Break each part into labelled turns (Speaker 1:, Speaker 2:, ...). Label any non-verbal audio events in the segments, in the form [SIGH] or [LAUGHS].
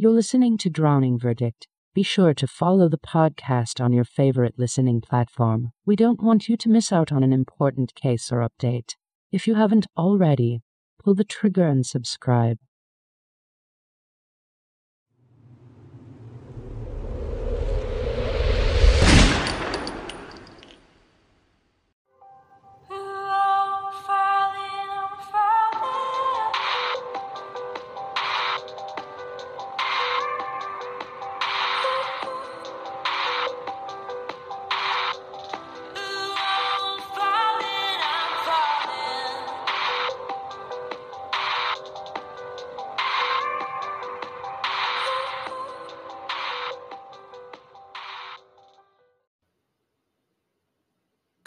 Speaker 1: You're listening to Drowning Verdict. Be sure to follow the podcast on your favorite listening platform. We don't want you to miss out on an important case or update. If you haven't already, pull the trigger and subscribe.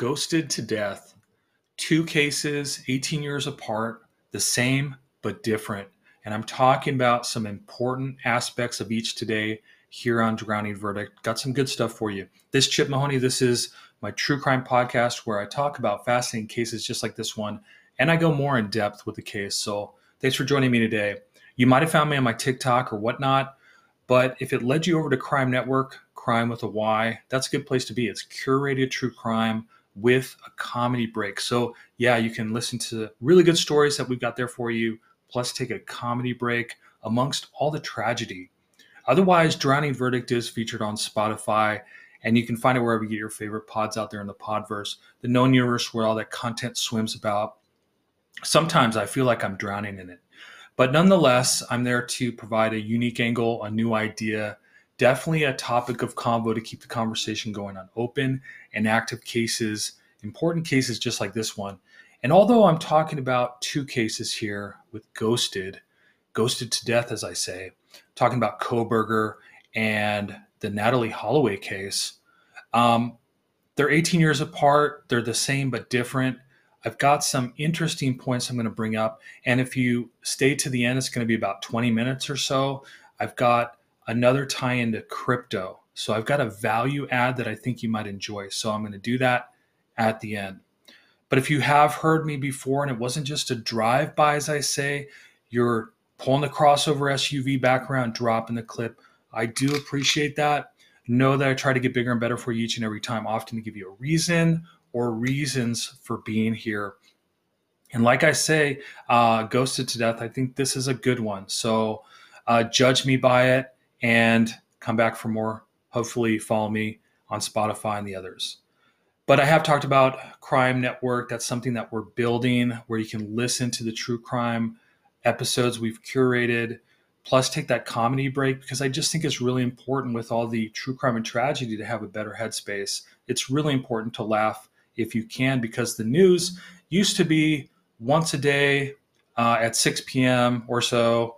Speaker 2: Ghosted to death. Two cases, 18 years apart, the same but different. And I'm talking about some important aspects of each today here on Drowning Verdict. Got some good stuff for you. This Chip Mahoney, this is my true crime podcast where I talk about fascinating cases just like this one, and I go more in depth with the case. So thanks for joining me today. You might have found me on my TikTok or whatnot, but if it led you over to Cryme Network, crime with a Y, that's a good place to be. It's curated true crime with a comedy break. So, yeah, you can listen to really good stories that we've got there for you, plus take a comedy break amongst all the tragedy. Otherwise, Drowning Verdict is featured on Spotify, and you can find it wherever you get your favorite pods out there in the podverse, the known universe where all that content swims about. Sometimes I feel like I'm drowning in it. But nonetheless, I'm there to provide a unique angle, a new idea, definitely a topic of convo to keep the conversation going on open and active cases, important cases just like this one. And although I'm talking about two cases here with ghosted, ghosted to death, as I say, talking about Kohberger and the Natalee Holloway case, um, they're 18 years apart. They're the same but different. I've got some interesting points I'm going to bring up. And if you stay to the end, it's going to be about 20 minutes or so. I've got another tie into crypto. So I've got a value add that I think you might enjoy. So I'm going to do that at the end. But if you have heard me before and it wasn't just a drive by, as I say, you're pulling the crossover SUV background, dropping the clip. I do appreciate that. Know that I try to get bigger and better for you each and every time, often to give you a reason or reasons for being here. And like I say, uh, Ghosted to Death, I think this is a good one. So uh, judge me by it and come back for more. Hopefully, follow me on Spotify and the others. But I have talked about Cryme Network. That's something that we're building where you can listen to the true crime episodes we've curated, plus take that comedy break because I just think it's really important with all the true crime and tragedy to have a better headspace. It's really important to laugh if you can because the news used to be once a day uh, at 6 p.m. or so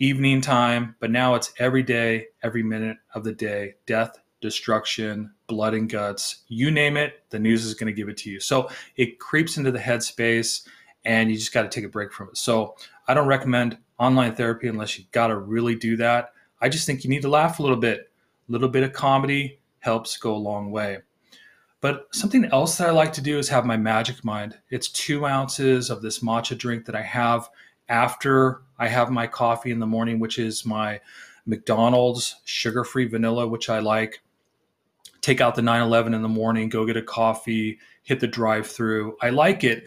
Speaker 2: evening time, but now it's every day, every minute of the day. Death, destruction, blood and guts, you name it, the news is going to give it to you. So it creeps into the headspace and you just got to take a break from it. So I don't recommend online therapy unless you got to really do that. I just think you need to laugh a little bit. A little bit of comedy helps go a long way. But something else that I like to do is have my magic mind. It's two ounces of this matcha drink that I have after I have my coffee in the morning, which is my McDonald's sugar free vanilla, which I like. Take out the 911 in the morning, go get a coffee, hit the drive through. I like it.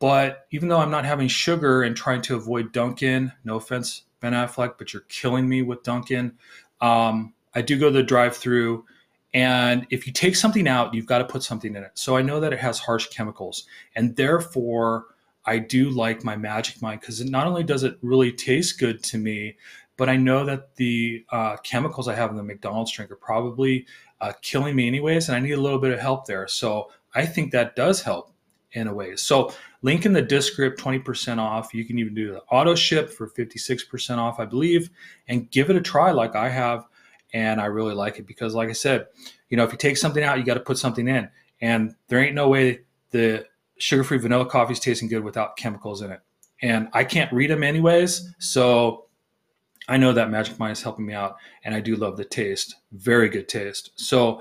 Speaker 2: But even though I'm not having sugar and trying to avoid Dunkin', no offense, Ben Affleck, but you're killing me with Dunkin', um, I do go to the drive through. And if you take something out, you've got to put something in it. So I know that it has harsh chemicals. And therefore, I do like my Magic Mind because it not only does it really taste good to me, but I know that the uh, chemicals I have in the McDonald's drink are probably uh, killing me anyways, and I need a little bit of help there. So I think that does help in a way. So link in the descript, 20% off. You can even do the auto ship for 56% off, I believe, and give it a try like I have. And I really like it because, like I said, you know, if you take something out, you got to put something in. And there ain't no way the sugar-free vanilla coffee is tasting good without chemicals in it. And I can't read them anyways, so I know that Magic Mind is helping me out, and I do love the taste. Very good taste. So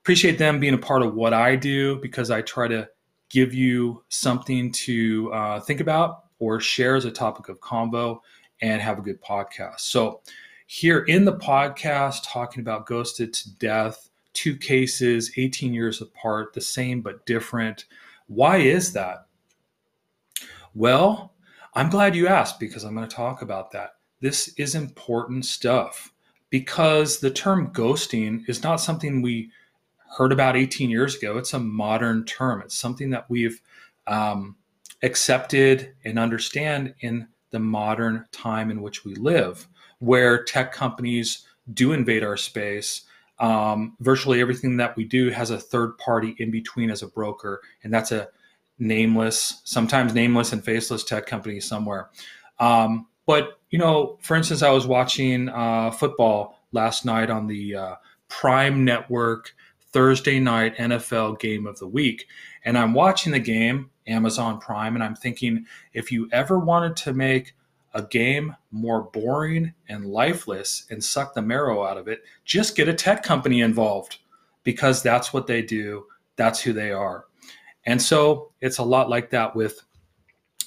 Speaker 2: appreciate them being a part of what I do because I try to give you something to uh, think about or share as a topic of convo and have a good podcast. So here in the podcast talking about ghosted to death, two cases, 18 years apart, the same but different. Why is that? Well, I'm glad you asked because I'm going to talk about that. This is important stuff because the term ghosting is not something we heard about 18 years ago. It's a modern term, it's something that we've um, accepted and understand in the modern time in which we live, where tech companies do invade our space. Um, virtually everything that we do has a third party in between as a broker, and that's a nameless, sometimes nameless and faceless tech company somewhere. Um, but you know, for instance, I was watching uh, football last night on the uh, Prime Network Thursday night NFL game of the week, and I'm watching the game Amazon Prime, and I'm thinking if you ever wanted to make a game more boring and lifeless and suck the marrow out of it, just get a tech company involved because that's what they do. That's who they are. And so it's a lot like that with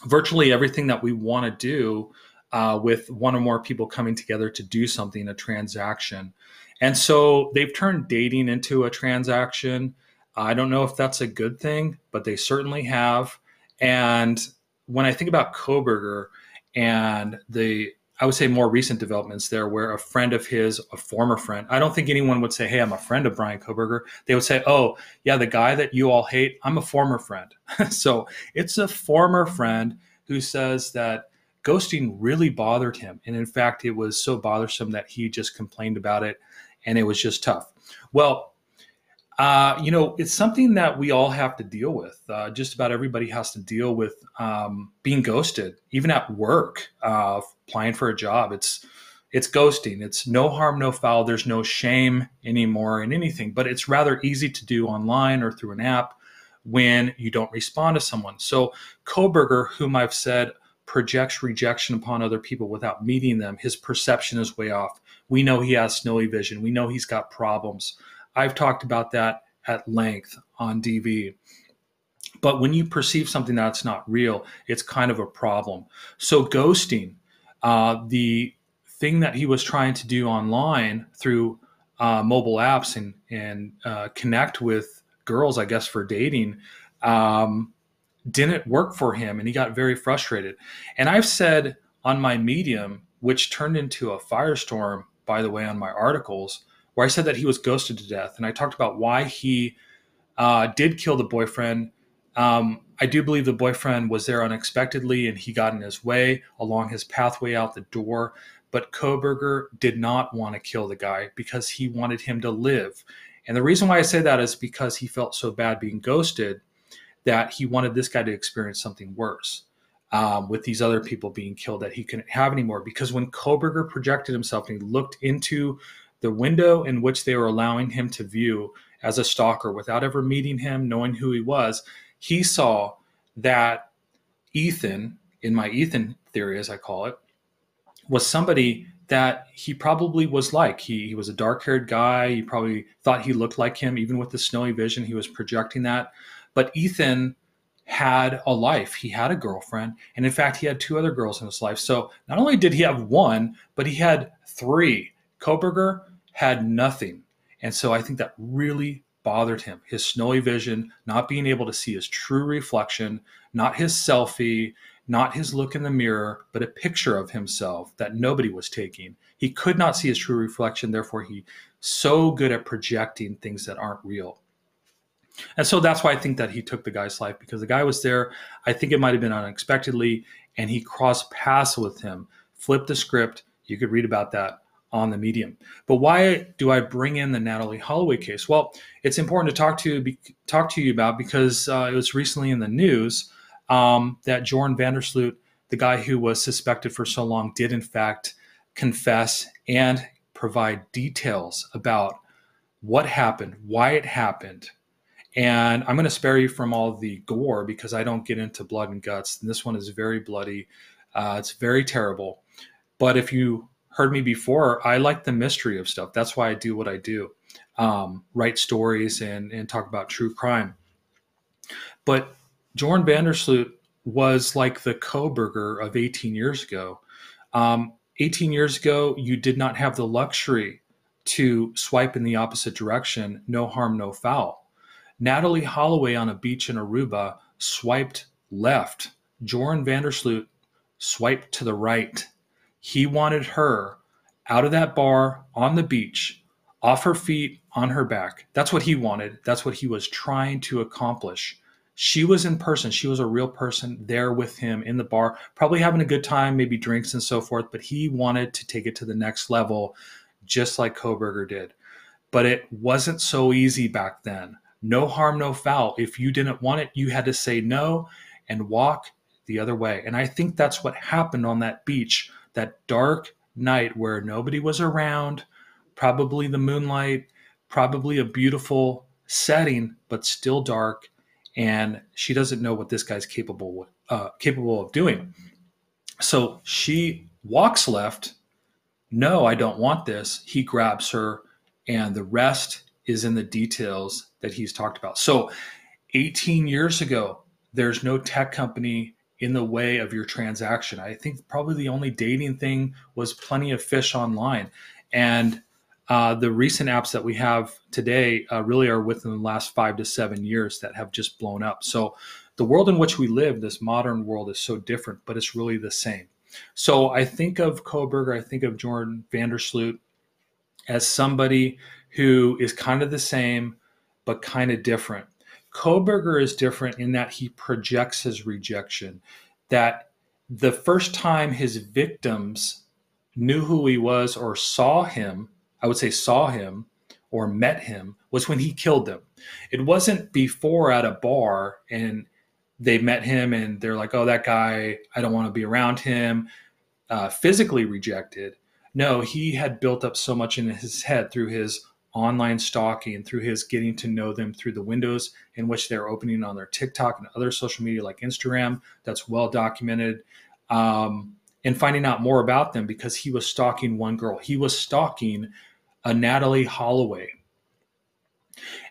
Speaker 2: virtually everything that we want to do uh, with one or more people coming together to do something, a transaction. And so they've turned dating into a transaction. I don't know if that's a good thing, but they certainly have. And when I think about Kohberger and the, I would say more recent developments there, where a friend of his, a former friend, I don't think anyone would say, "Hey, I'm a friend of Bryan Kohberger." They would say, "Oh, yeah, the guy that you all hate, I'm a former friend." [LAUGHS] so it's a former friend who says that ghosting really bothered him, and in fact, it was so bothersome that he just complained about it, and it was just tough. Well, uh, you know, it's something that we all have to deal with. Uh, just about everybody has to deal with um, being ghosted, even at work, uh, applying for a job. It's it's ghosting. It's no harm, no foul. There's no shame anymore in anything, but it's rather easy to do online or through an app when you don't respond to someone. So Kohberger, whom I've said projects rejection upon other people without meeting them, his perception is way off. We know he has snowy vision. We know he's got problems. I've talked about that at length on DV. But when you perceive something that's not real, it's kind of a problem. So, ghosting, uh, the thing that he was trying to do online through uh, mobile apps and, and uh, connect with girls, I guess, for dating, um, didn't work for him. And he got very frustrated. And I've said on my Medium, which turned into a firestorm, by the way, on my articles, where I said that he was ghosted to death, and I talked about why he uh, did kill the boyfriend. Um, I do believe the boyfriend was there unexpectedly, and he got in his way along his pathway out the door. But Kohberger did not want to kill the guy because he wanted him to live. And the reason why I say that is because he felt so bad being ghosted that he wanted this guy to experience something worse. Um, with these other people being killed that he couldn't have anymore. Because when Kohberger projected himself and he looked into the window in which they were allowing him to view as a stalker without ever meeting him, knowing who he was, he saw that Ethan, in my Ethan theory, as I call it, was somebody that he probably was like. He, he was a dark haired guy. He probably thought he looked like him, even with the snowy vision. He was projecting that. But Ethan had a life. He had a girlfriend. And in fact, he had two other girls in his life. So not only did he have one, but he had three. Kohberger had nothing. And so I think that really bothered him. His snowy vision, not being able to see his true reflection, not his selfie, not his look in the mirror, but a picture of himself that nobody was taking. He could not see his true reflection, therefore he so good at projecting things that aren't real. And so that's why I think that he took the guy's life because the guy was there. I think it might have been unexpectedly, and he crossed paths with him, flipped the script. You could read about that on the medium. But why do I bring in the Natalee Holloway case? Well, it's important to talk to be, talk to you about because uh, it was recently in the news um, that Joran van der Sloot, the guy who was suspected for so long, did in fact confess and provide details about what happened, why it happened. And I'm going to spare you from all the gore because I don't get into blood and guts. And this one is very bloody. Uh, it's very terrible. But if you heard me before, I like the mystery of stuff. That's why I do what I do um, write stories and, and talk about true crime. But Joran van der Sloot was like the Kohberger of 18 years ago. Um, 18 years ago, you did not have the luxury to swipe in the opposite direction, no harm, no foul. Natalee Holloway on a beach in Aruba swiped left. Joran van der Sloot swiped to the right. He wanted her out of that bar on the beach, off her feet, on her back. That's what he wanted. That's what he was trying to accomplish. She was in person. She was a real person there with him in the bar, probably having a good time, maybe drinks and so forth. But he wanted to take it to the next level, just like Kohberger did. But it wasn't so easy back then. No harm, no foul. If you didn't want it, you had to say no and walk the other way. And I think that's what happened on that beach, that dark night where nobody was around, probably the moonlight, probably a beautiful setting, but still dark. And she doesn't know what this guy's capable uh, capable of doing. So she walks left. No, I don't want this. He grabs her, and the rest is in the details that he's talked about. So, 18 years ago, there's no tech company in the way of your transaction. I think probably the only dating thing was plenty of fish online. And uh, the recent apps that we have today uh, really are within the last five to seven years that have just blown up. So the world in which we live, this modern world, is so different, but it's really the same. So I think of Kohberger, I think of Jordan van der Sloot as somebody who is kind of the same, but kind of different. Kohberger is different in that he projects his rejection, that the first time his victims knew who he was or saw him, I would say saw him or met him, was when he killed them. It wasn't before at a bar and they met him and they're like, oh, that guy, I don't want to be around him, uh, physically rejected. No, he had built up so much in his head through his online stalking through his getting to know them through the windows in which they're opening on their TikTok and other social media like Instagram. That's well documented. Um, and finding out more about them because he was stalking one girl. He was stalking a Natalee Holloway.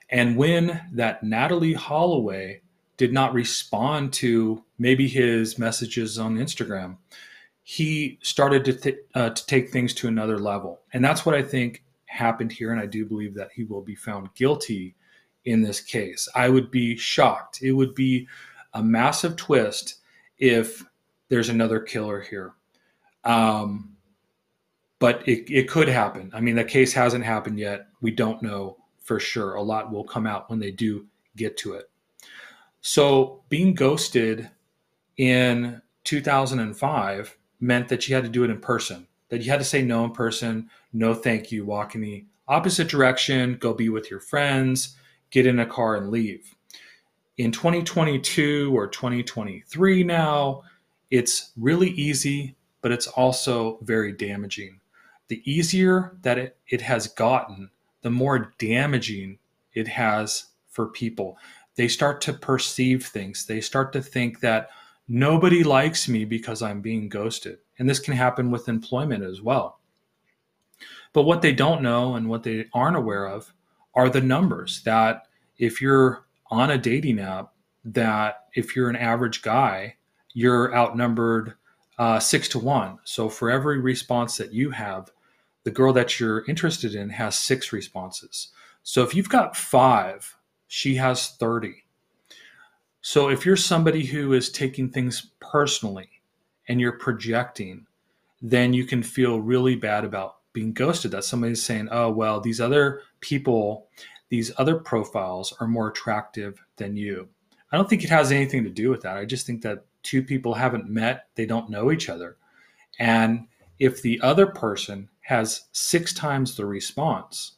Speaker 2: And when that Natalee Holloway did not respond to maybe his messages on Instagram, he started to, th- uh, to take things to another level. And that's what I think happened here, and I do believe that he will be found guilty in this case. I would be shocked. It would be a massive twist if there's another killer here. Um, but it, it could happen. I mean, the case hasn't happened yet. We don't know for sure. A lot will come out when they do get to it. So, being ghosted in 2005 meant that you had to do it in person, that you had to say no in person, no thank you, walk in the opposite direction, go be with your friends, get in a car and leave. In 2022 or 2023 now, it's really easy, but it's also very damaging. The easier that it, it has gotten, the more damaging it has for people. They start to perceive things. They start to think that nobody likes me because I'm being ghosted. And this can happen with employment as well. But what they don't know and what they aren't aware of are the numbers that if you're on a dating app, that if you're an average guy, you're outnumbered uh, six to one. So for every response that you have, the girl that you're interested in has six responses. So if you've got five, she has 30. So if you're somebody who is taking things personally and you're projecting, then you can feel really bad about being ghosted that somebody's saying oh well these other people these other profiles are more attractive than you. I don't think it has anything to do with that. I just think that two people haven't met they don't know each other. And if the other person has six times the response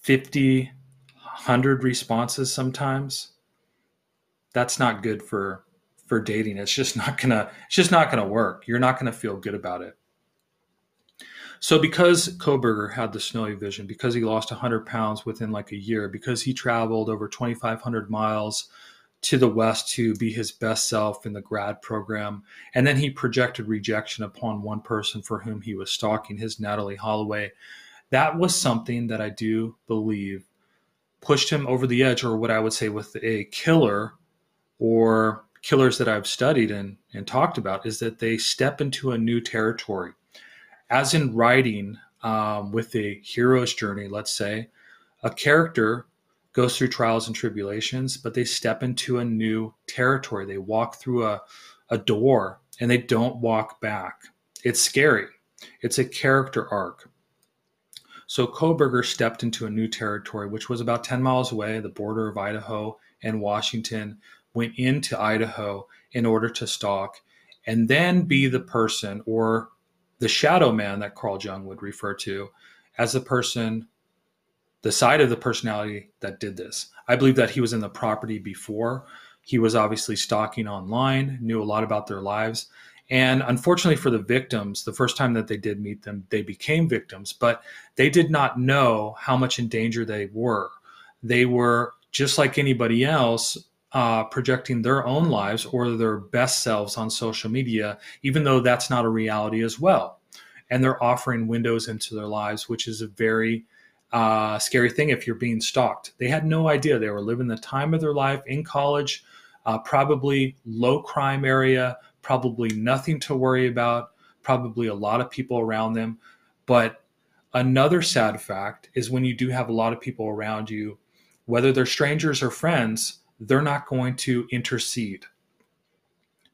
Speaker 2: 50 100 responses sometimes that's not good for for dating. It's just not gonna it's just not gonna work. You're not gonna feel good about it so because Kohberger had the snowy vision, because he lost 100 pounds within like a year, because he traveled over 2,500 miles to the West to be his best self in the grad program, and then he projected rejection upon one person for whom he was stalking, his Natalee Holloway. That was something that I do believe pushed him over the edge, or what I would say with a killer or killers that I've studied and, and talked about, is that they step into a new territory as in writing um, with a hero's journey, let's say, a character goes through trials and tribulations, but they step into a new territory. They walk through a, a door and they don't walk back. It's scary. It's a character arc. So Kohberger stepped into a new territory, which was about 10 miles away, the border of Idaho and Washington, went into Idaho in order to stalk and then be the person or the shadow man that Carl Jung would refer to as the person, the side of the personality that did this. I believe that he was in the property before. He was obviously stalking online, knew a lot about their lives. And unfortunately for the victims, the first time that they did meet them, they became victims, but they did not know how much in danger they were. They were just like anybody else, uh, projecting their own lives or their best selves on social media, even though that's not a reality as well. And they're offering windows into their lives, which is a very uh, scary thing if you're being stalked. They had no idea. They were living the time of their life in college, uh, probably low crime area, probably nothing to worry about, probably a lot of people around them. But another sad fact is when you do have a lot of people around you, whether they're strangers or friends, they're not going to intercede.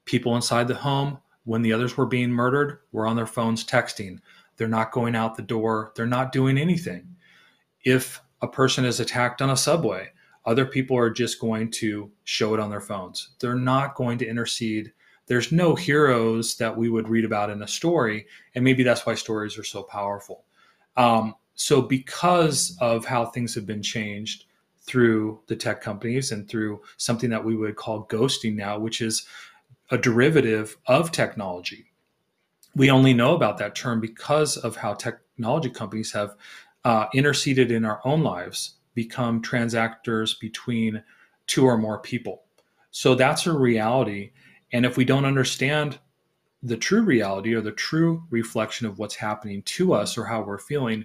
Speaker 2: People inside the home, when the others were being murdered, were on their phones texting. They're not going out the door. They're not doing anything. If a person is attacked on a subway, other people are just going to show it on their phones. They're not going to intercede there's no heroes that we would read about in a story. And maybe that's why stories are so powerful. Um, so, because of how things have been changed through the tech companies and through something that we would call ghosting now, which is a derivative of technology, we only know about that term because of how technology companies have uh, interceded in our own lives, become transactors between two or more people. So that's a reality. And if we don't understand the true reality or the true reflection of what's happening to us or how we're feeling,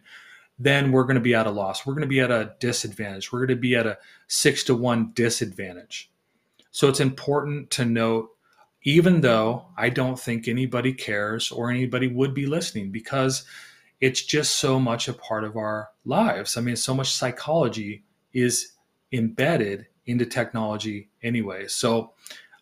Speaker 2: then we're going to be at a loss. We're going to be at a disadvantage. We're going to be at a six to one disadvantage. So it's important to note, even though I don't think anybody cares or anybody would be listening, because it's just so much a part of our lives. I mean, so much psychology is embedded into technology anyway. So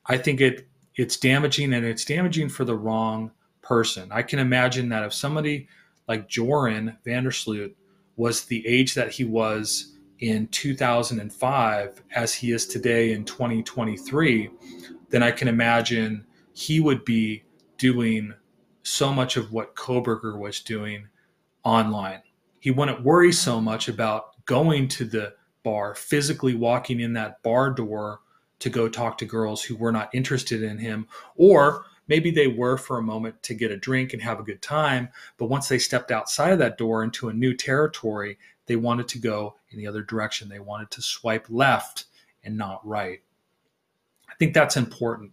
Speaker 2: I think it it's damaging and it's damaging for the wrong person. I can imagine that if somebody like Joran van der Sloot was the age that he was in 2005 as he is today in 2023, then I can imagine he would be doing so much of what Kohberger was doing online. He wouldn't worry so much about going to the bar, physically walking in that bar door to go talk to girls who were not interested in him or maybe they were for a moment to get a drink and have a good time but once they stepped outside of that door into a new territory they wanted to go in the other direction. They wanted to swipe left and not right. I think that's important.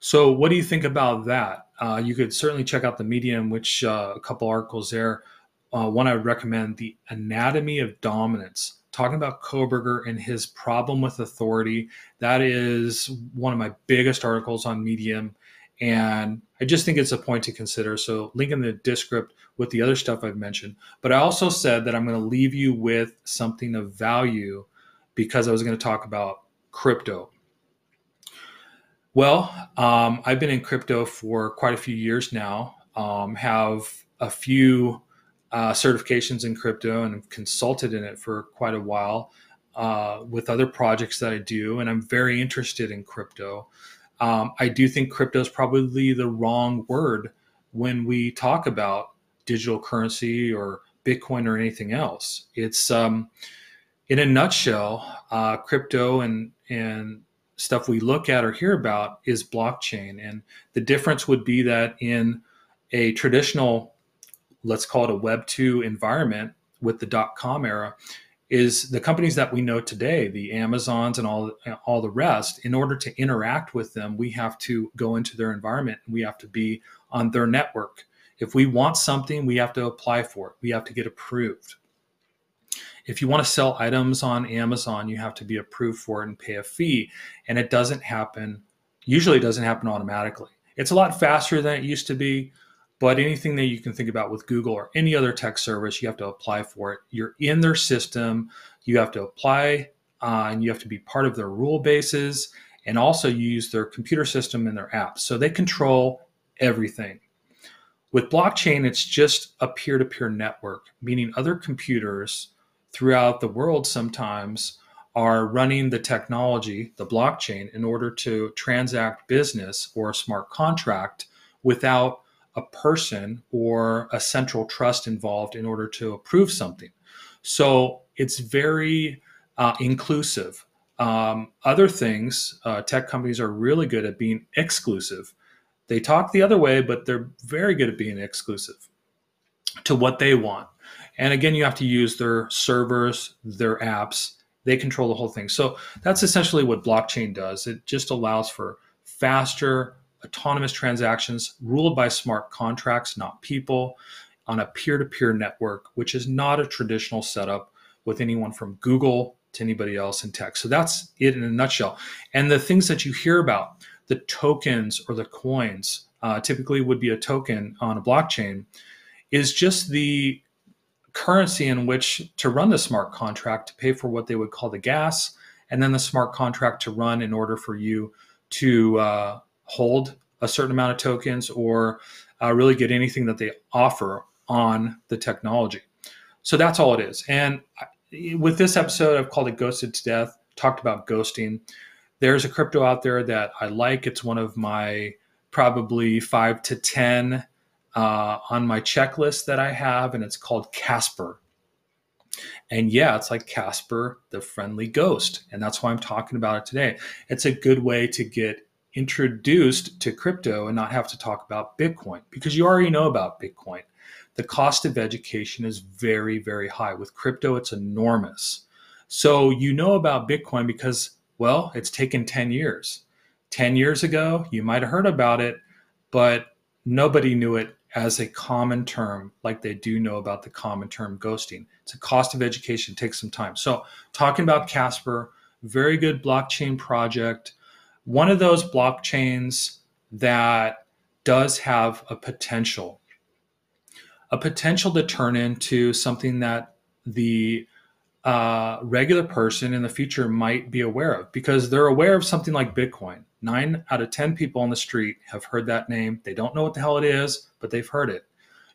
Speaker 2: So what do you think about that? Uh, you could certainly check out the medium which uh, a couple articles there. Uh, one i would recommend the anatomy of dominance talking about Kohberger and his problem with authority. That is one of my biggest articles on Medium. And I just think it's a point to consider. So, link in the descript with the other stuff I've mentioned. But I also said that I'm going to leave you with something of value because I was going to talk about crypto. Well, um, I've been in crypto for quite a few years now, um, have a few uh, certifications in crypto and consulted in it for quite a while uh, with other projects that I do. And I'm very interested in crypto. Um, I do think crypto is probably the wrong word when we talk about digital currency or Bitcoin or anything else. It's um, in a nutshell, uh, crypto and and stuff we look at or hear about is blockchain, and the difference would be that in a traditional let's call it a Web 2 environment with the dot com era, is the companies that we know today, the Amazons and all, all the rest, in order to interact with them, we have to go into their environment and we have to be on their network. If we want something, we have to apply for it, we have to get approved. If you want to sell items on Amazon, you have to be approved for it and pay a fee. And it doesn't happen, usually, it doesn't happen automatically. It's a lot faster than it used to be But anything that you can think about with Google or any other tech service, you have to apply for it. You're in their system, you have to apply, uh, and you have to be part of their rule bases, and also use their computer system and their apps. So they control everything. With blockchain, it's just a peer to peer network, meaning other computers throughout the world sometimes are running the technology, the blockchain, in order to transact business or a smart contract without a person or a central trust involved in order to approve something. So it's very uh, inclusive. Um, other things, uh, tech companies are really good at being exclusive. They talk the other way, but they're very good at being exclusive to what they want. And again, you have to use their servers, their apps. They control the whole thing. So that's essentially what blockchain does. It just allows for faster, autonomous transactions ruled by smart contracts, not people, on a peer to peer network, which is not a traditional setup with anyone from Google to anybody else in tech. So that's it in a nutshell. And the things that you hear about, the tokens or the coins, uh, typically would be a token on a blockchain, is just the currency in which to run the smart contract to pay for what they would call the gas, and then the smart contract to run in order for you to uh, hold a certain amount of tokens or uh, really get anything that they offer on the technology. So that's all it is. And with this episode, I've called it Ghosted to Death, talked about ghosting. There's a crypto out there that I like. It's one of my probably five to 10 uh, on my checklist that I have, and it's called Casper. And yeah, it's like Casper, the friendly ghost. And that's why I'm talking about it today. It's a good way to get introduced to crypto and not have to talk about Bitcoin because you already know about Bitcoin. The cost of education is very, very high. With crypto, it's enormous. So you know about Bitcoin because, well, it's taken 10 years. 10 years ago, you might have heard about it, but nobody knew it as a common term like they do know about the common term ghosting. It's a cost of education, takes some time. So, talking about Casper, very good blockchain project one of those blockchains that does have a potential, a potential to turn into something that the uh, regular person in the future might be aware of because they're aware of something like Bitcoin. Nine out of 10 people on the street have heard that name. They don't know what the hell it is, but they've heard it.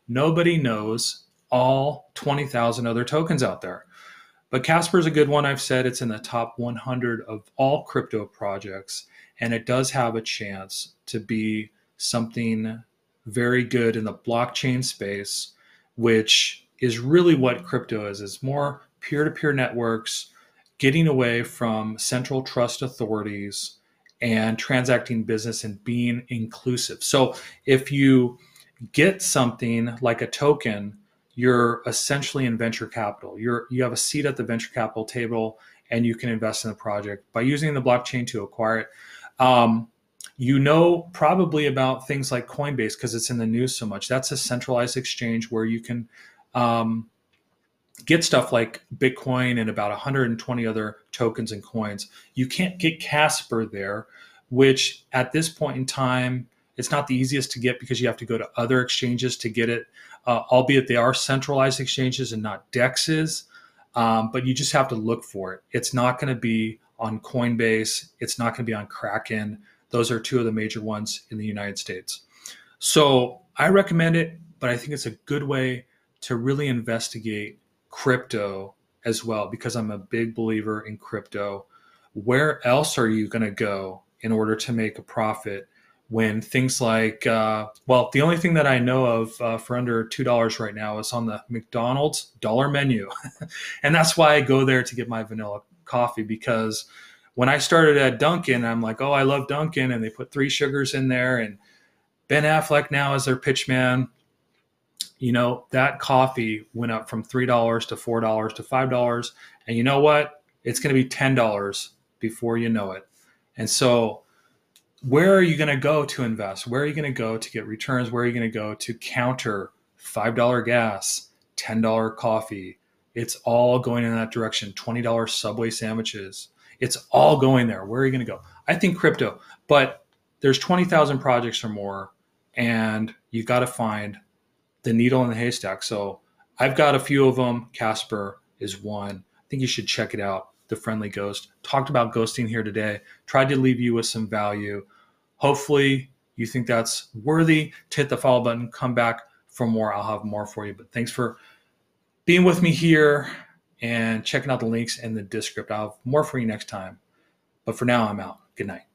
Speaker 2: Nobody knows all 20,000 other tokens out there. But Casper is a good one. I've said it's in the top 100 of all crypto projects and it does have a chance to be something very good in the blockchain space which is really what crypto is is more peer-to-peer networks getting away from central trust authorities and transacting business and being inclusive so if you get something like a token you're essentially in venture capital you're you have a seat at the venture capital table and you can invest in the project by using the blockchain to acquire it um, you know probably about things like Coinbase because it's in the news so much. That's a centralized exchange where you can um, get stuff like Bitcoin and about 120 other tokens and coins. You can't get Casper there, which at this point in time, it's not the easiest to get because you have to go to other exchanges to get it, uh, albeit they are centralized exchanges and not DEXs. Um, but you just have to look for it. It's not going to be on Coinbase. It's not going to be on Kraken. Those are two of the major ones in the United States. So I recommend it, but I think it's a good way to really investigate crypto as well because I'm a big believer in crypto. Where else are you going to go in order to make a profit when things like, uh, well, the only thing that I know of uh, for under $2 right now is on the McDonald's dollar menu. [LAUGHS] and that's why I go there to get my vanilla coffee because when I started at Dunkin', I'm like, oh, I love Dunkin', and they put three sugars in there, and Ben Affleck now is their pitch man. You know that coffee went up from three dollars to four dollars to five dollars, and you know what? It's going to be ten dollars before you know it. And so, where are you going to go to invest? Where are you going to go to get returns? Where are you going to go to counter five dollar gas, ten dollar coffee, it's all going in that direction. $20 Subway sandwiches. It's all going there. Where are you going to go? I think crypto, but there's 20,000 projects or more and you've got to find the needle in the haystack. So I've got a few of them. Casper is one. I think you should check it out. The Friendly Ghost. Talked about ghosting here today. Tried to leave you with some value. Hopefully, you think that's worthy to hit the follow button. Come back for more. I'll have more for you. But thanks for being with me here and checking out the links in the description. I'll have more for you next time. But for now, I'm out. Good night.